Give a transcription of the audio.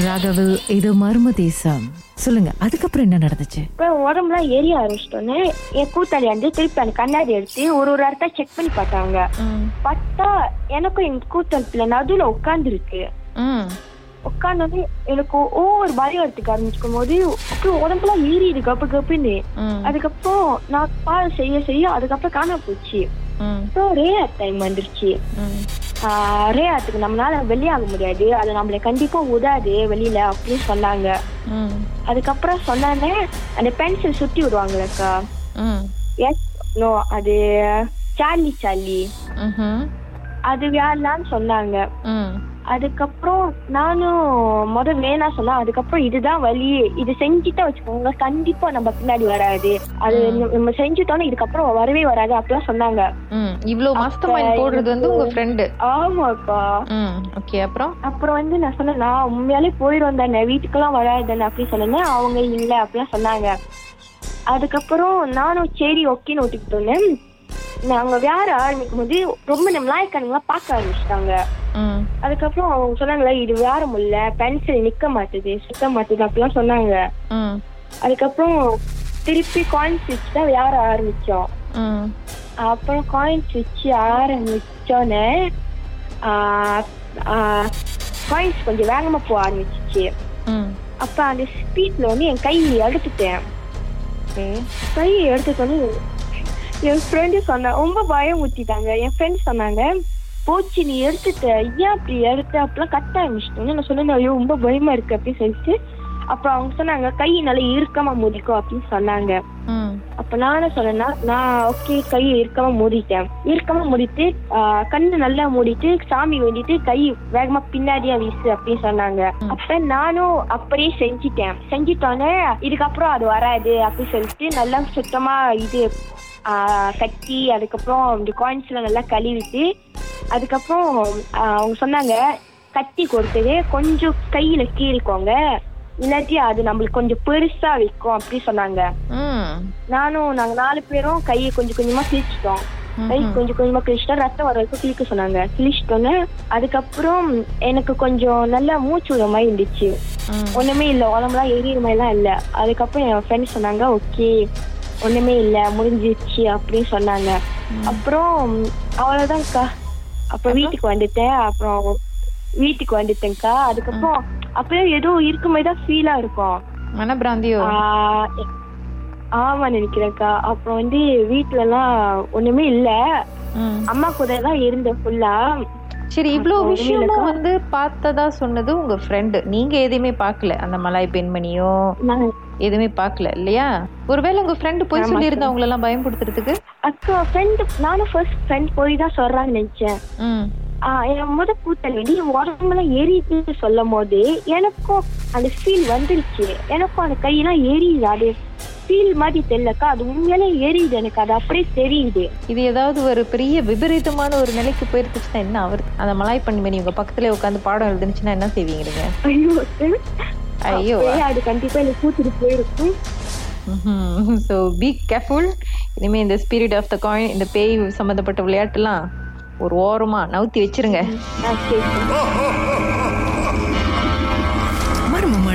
ராகவு இது மர்ம தேசம். சொல்லுங்க அதுக்கப்புறம் என்ன நடந்துச்சு? அப்புறம் உடம்புலாம் எரிய ஆரம்பிச்சிட்டோன்னே என் கூத்தாடி வந்து திருப்பி அந்த கண்ணாடி எடுத்து ஒரு ஒரு இடத்த செக் பண்ணி பார்த்தாங்க. பார்த்தா எனக்கும் எங்க கூத்தத்துல நடுவுல உட்காந்துருக்கு உட்காந்து எனக்கு ஒவ்வொரு பயம் எடுத்துக்க ஆரம்பிச்சுக்கும் போது அப்புறம் உடம்புலாம் ஏறிடு கப்பு கப்புன்னு. அதுக்கப்புறம் நான் பால் செய்ய செய்ய அதுக்கப்புறம் காணாம போச்சு. ஸோ ரேஆட் டைம் வந்துருச்சு. ரேஆத்துக்கு நம்மளால வெளியாக முடியாது. அது நம்மள கண்டிப்பா உதாது வெளியில அப்படின்னு சொன்னாங்க. அதுக்கப்புறம் சொன்னானே அந்த பென்சில் சுத்தி விடுவாங்களக்கா எஸ் நோ அது சார்லி சார்லி அது வேணான்னு சொன்னாங்க. அதுக்கப்புறம் நானும் முத வேணா சொன்னா அதுக்கப்புறம் இதுதான் வழி. இது செஞ்சுட்டா வச்சுக்கோங்க கண்டிப்பா நம்ம பின்னாடி வராது. அது நம்ம செஞ்சுட்டோம்னா இதுக்கப்புறம் வரவே வராது அப்படிலாம் சொன்னாங்க. இவ்வளவு மாஸ்டர் போடுறது வந்து உங்க ஃப்ரெண்டு ஆமாக்கா. ஓகே அப்புறம்? அப்புறம் வந்து நான் சொன்னேன் நான் உண்மையாலே போயிடும் தானே வீட்டுக்கெல்லாம் வராது தானே அப்படின்னு சொன்னேன் அவங்க இல்ல அப்படிலாம் சொன்னாங்க. அதுக்கப்புறம் நானும் சரி ஓகேன்னு ஒட்டிக்கிட்டோன்னே நாங்க வேற ஆரம்பிக்கும் போது ரொம்ப நம்ம லாய்க்கானுங்களாம் பார்க்க ஆரம்பிச்சிட்டாங்க. அதுக்கப்புறம் அவங்க சொன்னாங்களே இது வேற முடியல பென்சில் நிக்க மாட்டுது சுத்த மாட்டுது அப்படிலாம் சொன்னாங்க. அதுக்கப்புறம் திருப்பி காயின்ஸ் வச்சு தான் வேற ஆரம்பிச்சோம். அப்புறம் காயின்ஸ் வச்சு ஆரம்பிச்சோன்னே காயின்ஸ் கொஞ்சம் வேகமா போக ஆரம்பிச்சிச்சு. அப்ப அந்த ஸ்பீட்ல வந்து என் கை எடுத்துட்டேன். கை எடுத்துட்டோன்னு என் ஃப்ரெண்டு சொன்ன ரொம்ப பயம் ஊத்திட்டாங்க. என் ஃப்ரெண்ட் சொன்னாங்க போச்சு நீ எடுத்துட்ட. ஏன் அப்படி எடுத்த? அப்பெல்லாம் கட்ட ஆரம்பிச்சிட்டோன்னு நான் சொன்னேன். ஐயோ ரொம்ப பயமா இருக்கு அப்படின்னு சொல்லிட்டு அப்புறம் அவங்க சொன்னாங்க கை நல்லா இறுக்கமா மூடிக்கும் அப்படின்னு சொன்னாங்க. அப்ப நானும் சொன்னேன்னா நான் ஓகே கையை இறுக்கமா மூடிட்டேன் இறுக்கமா மூடிட்டு கண்ணு நல்லா மூடிட்டு சாமி வேண்டிட்டு கை வேகமா பின்னாடியா வீசு அப்படின்னு சொன்னாங்க. அப்ப நானும் அப்படியே செஞ்சிட்டேன். செஞ்சிட்டோன்னே இதுக்கப்புறம் அது வராது அப்படின்னு சொல்லிட்டு நல்லா சுத்தமா இது கட்டி அதுக்கப்புறம் இந்த காயின்ஸ்லாம் நல்லா கழுவிட்டு அதுக்கப்புறம் அவங்க சொன்னாங்க கட்டி கொடுத்தது கொஞ்சம் கையில கீழிக்கோங்க இல்லாட்டி அது நம்மளுக்கு கொஞ்சம் பெருசா வைக்கும் அப்படி சொன்னாங்க. நானும் நாங்க நாலு பேரும் கையை கொஞ்சம் கொஞ்சமா கிழிச்சிட்டோம். கை கொஞ்சம் கொஞ்சமா கிழிச்சிட்டோம். ரத்தம் வர வரைக்கும் கிழிக்க சொன்னாங்க. கிழிச்சிட்டோன்னு அதுக்கப்புறம் எனக்கு கொஞ்சம் நல்லா மூச்சு விட மாதிரி இருந்துச்சு. ஒண்ணுமே இல்ல. உடம்புலாம் எரியிற மாதிரிலாம் இல்ல. அதுக்கப்புறம் என் ஃப்ரெண்ட் சொன்னாங்க ஓகே ஒண்ணுமே இல்ல. முடிஞ்சிருச்சு அப்படின்னு சொன்னாங்க. அப்புறம் அவ்வளவுதான்க்கா. அப்புறம்? வீட்டுக்கு வந்துட்டேன். அப்புறம் வீட்டுக்கு வந்துட்டேன்க்கா. அதுக்கப்புறம் அப்படியே ஏதோ இருக்க மாதிரி தான் ஃபீலா இருக்கும். மனப்பிராந்தியோ? ஆமா நினைக்கிறேன்க்கா. அப்புறம் வந்து வீட்டுல எல்லாம் ஒண்ணுமே இல்ல. அம்மா கூட தான் இருந்தேன் ஃபுல்லா சரி இவ்வளவு விஷயமும் வந்து பார்த்ததா சொன்னது உங்க ஃப்ரெண்டு நீங்க எதையுமே பார்க்கல. அந்த மலாய் பெண்மணியோ? எதுவுமே பார்க்கல இல்லையா? ஒருவேளை உங்க ஃப்ரெண்டு போய் சொல்லி இருந்தா அவங்கள எல்லாம் பயன்படுத்துறதுக்கு அக்கா ஃப்ரெண்டு நானும் ஃபர்ஸ்ட் ஃப்ரெண்ட் போய் தான் சொல்றான்னு நினைச்சேன். முத கூத்தலடி உடம்புல எரியுதுன்னு சொல்லும் போது எனக்கும் அந்த ஃபீல் வந்துருச்சு. எனக்கும் அந்த கையெல்லாம் எரியுது அது ஃபீல் மாதிரி தெரியலக்கா. அது உண்மையிலே எரியுது எனக்கு. அது அப்படியே தெரியுது. இது ஏதாவது ஒரு பெரிய விபரீதமான ஒரு நிலைக்கு போயிருச்சுன்னா என்ன அவர் அந்த மலாய் பண்ணி உங்க பக்கத்துல உட்காந்து பாடம் எழுதுனுச்சுன்னா என்ன செய்வீங்க ஐயோ. ஐயோ. அது கண்டிப்பா எனக்கு கூட்டிட்டு போயிருக்கும். ஸோ பி கேர்ஃபுல் இனிமே இந்த ஸ்பிரிட் ஆஃப் த காயின் இந்த பேய் சம்மந்தப்பட்ட விளையாட்டுலாம் ஒரு ஓரமா நவுத்தி வச்சிருங்க. மர்மமான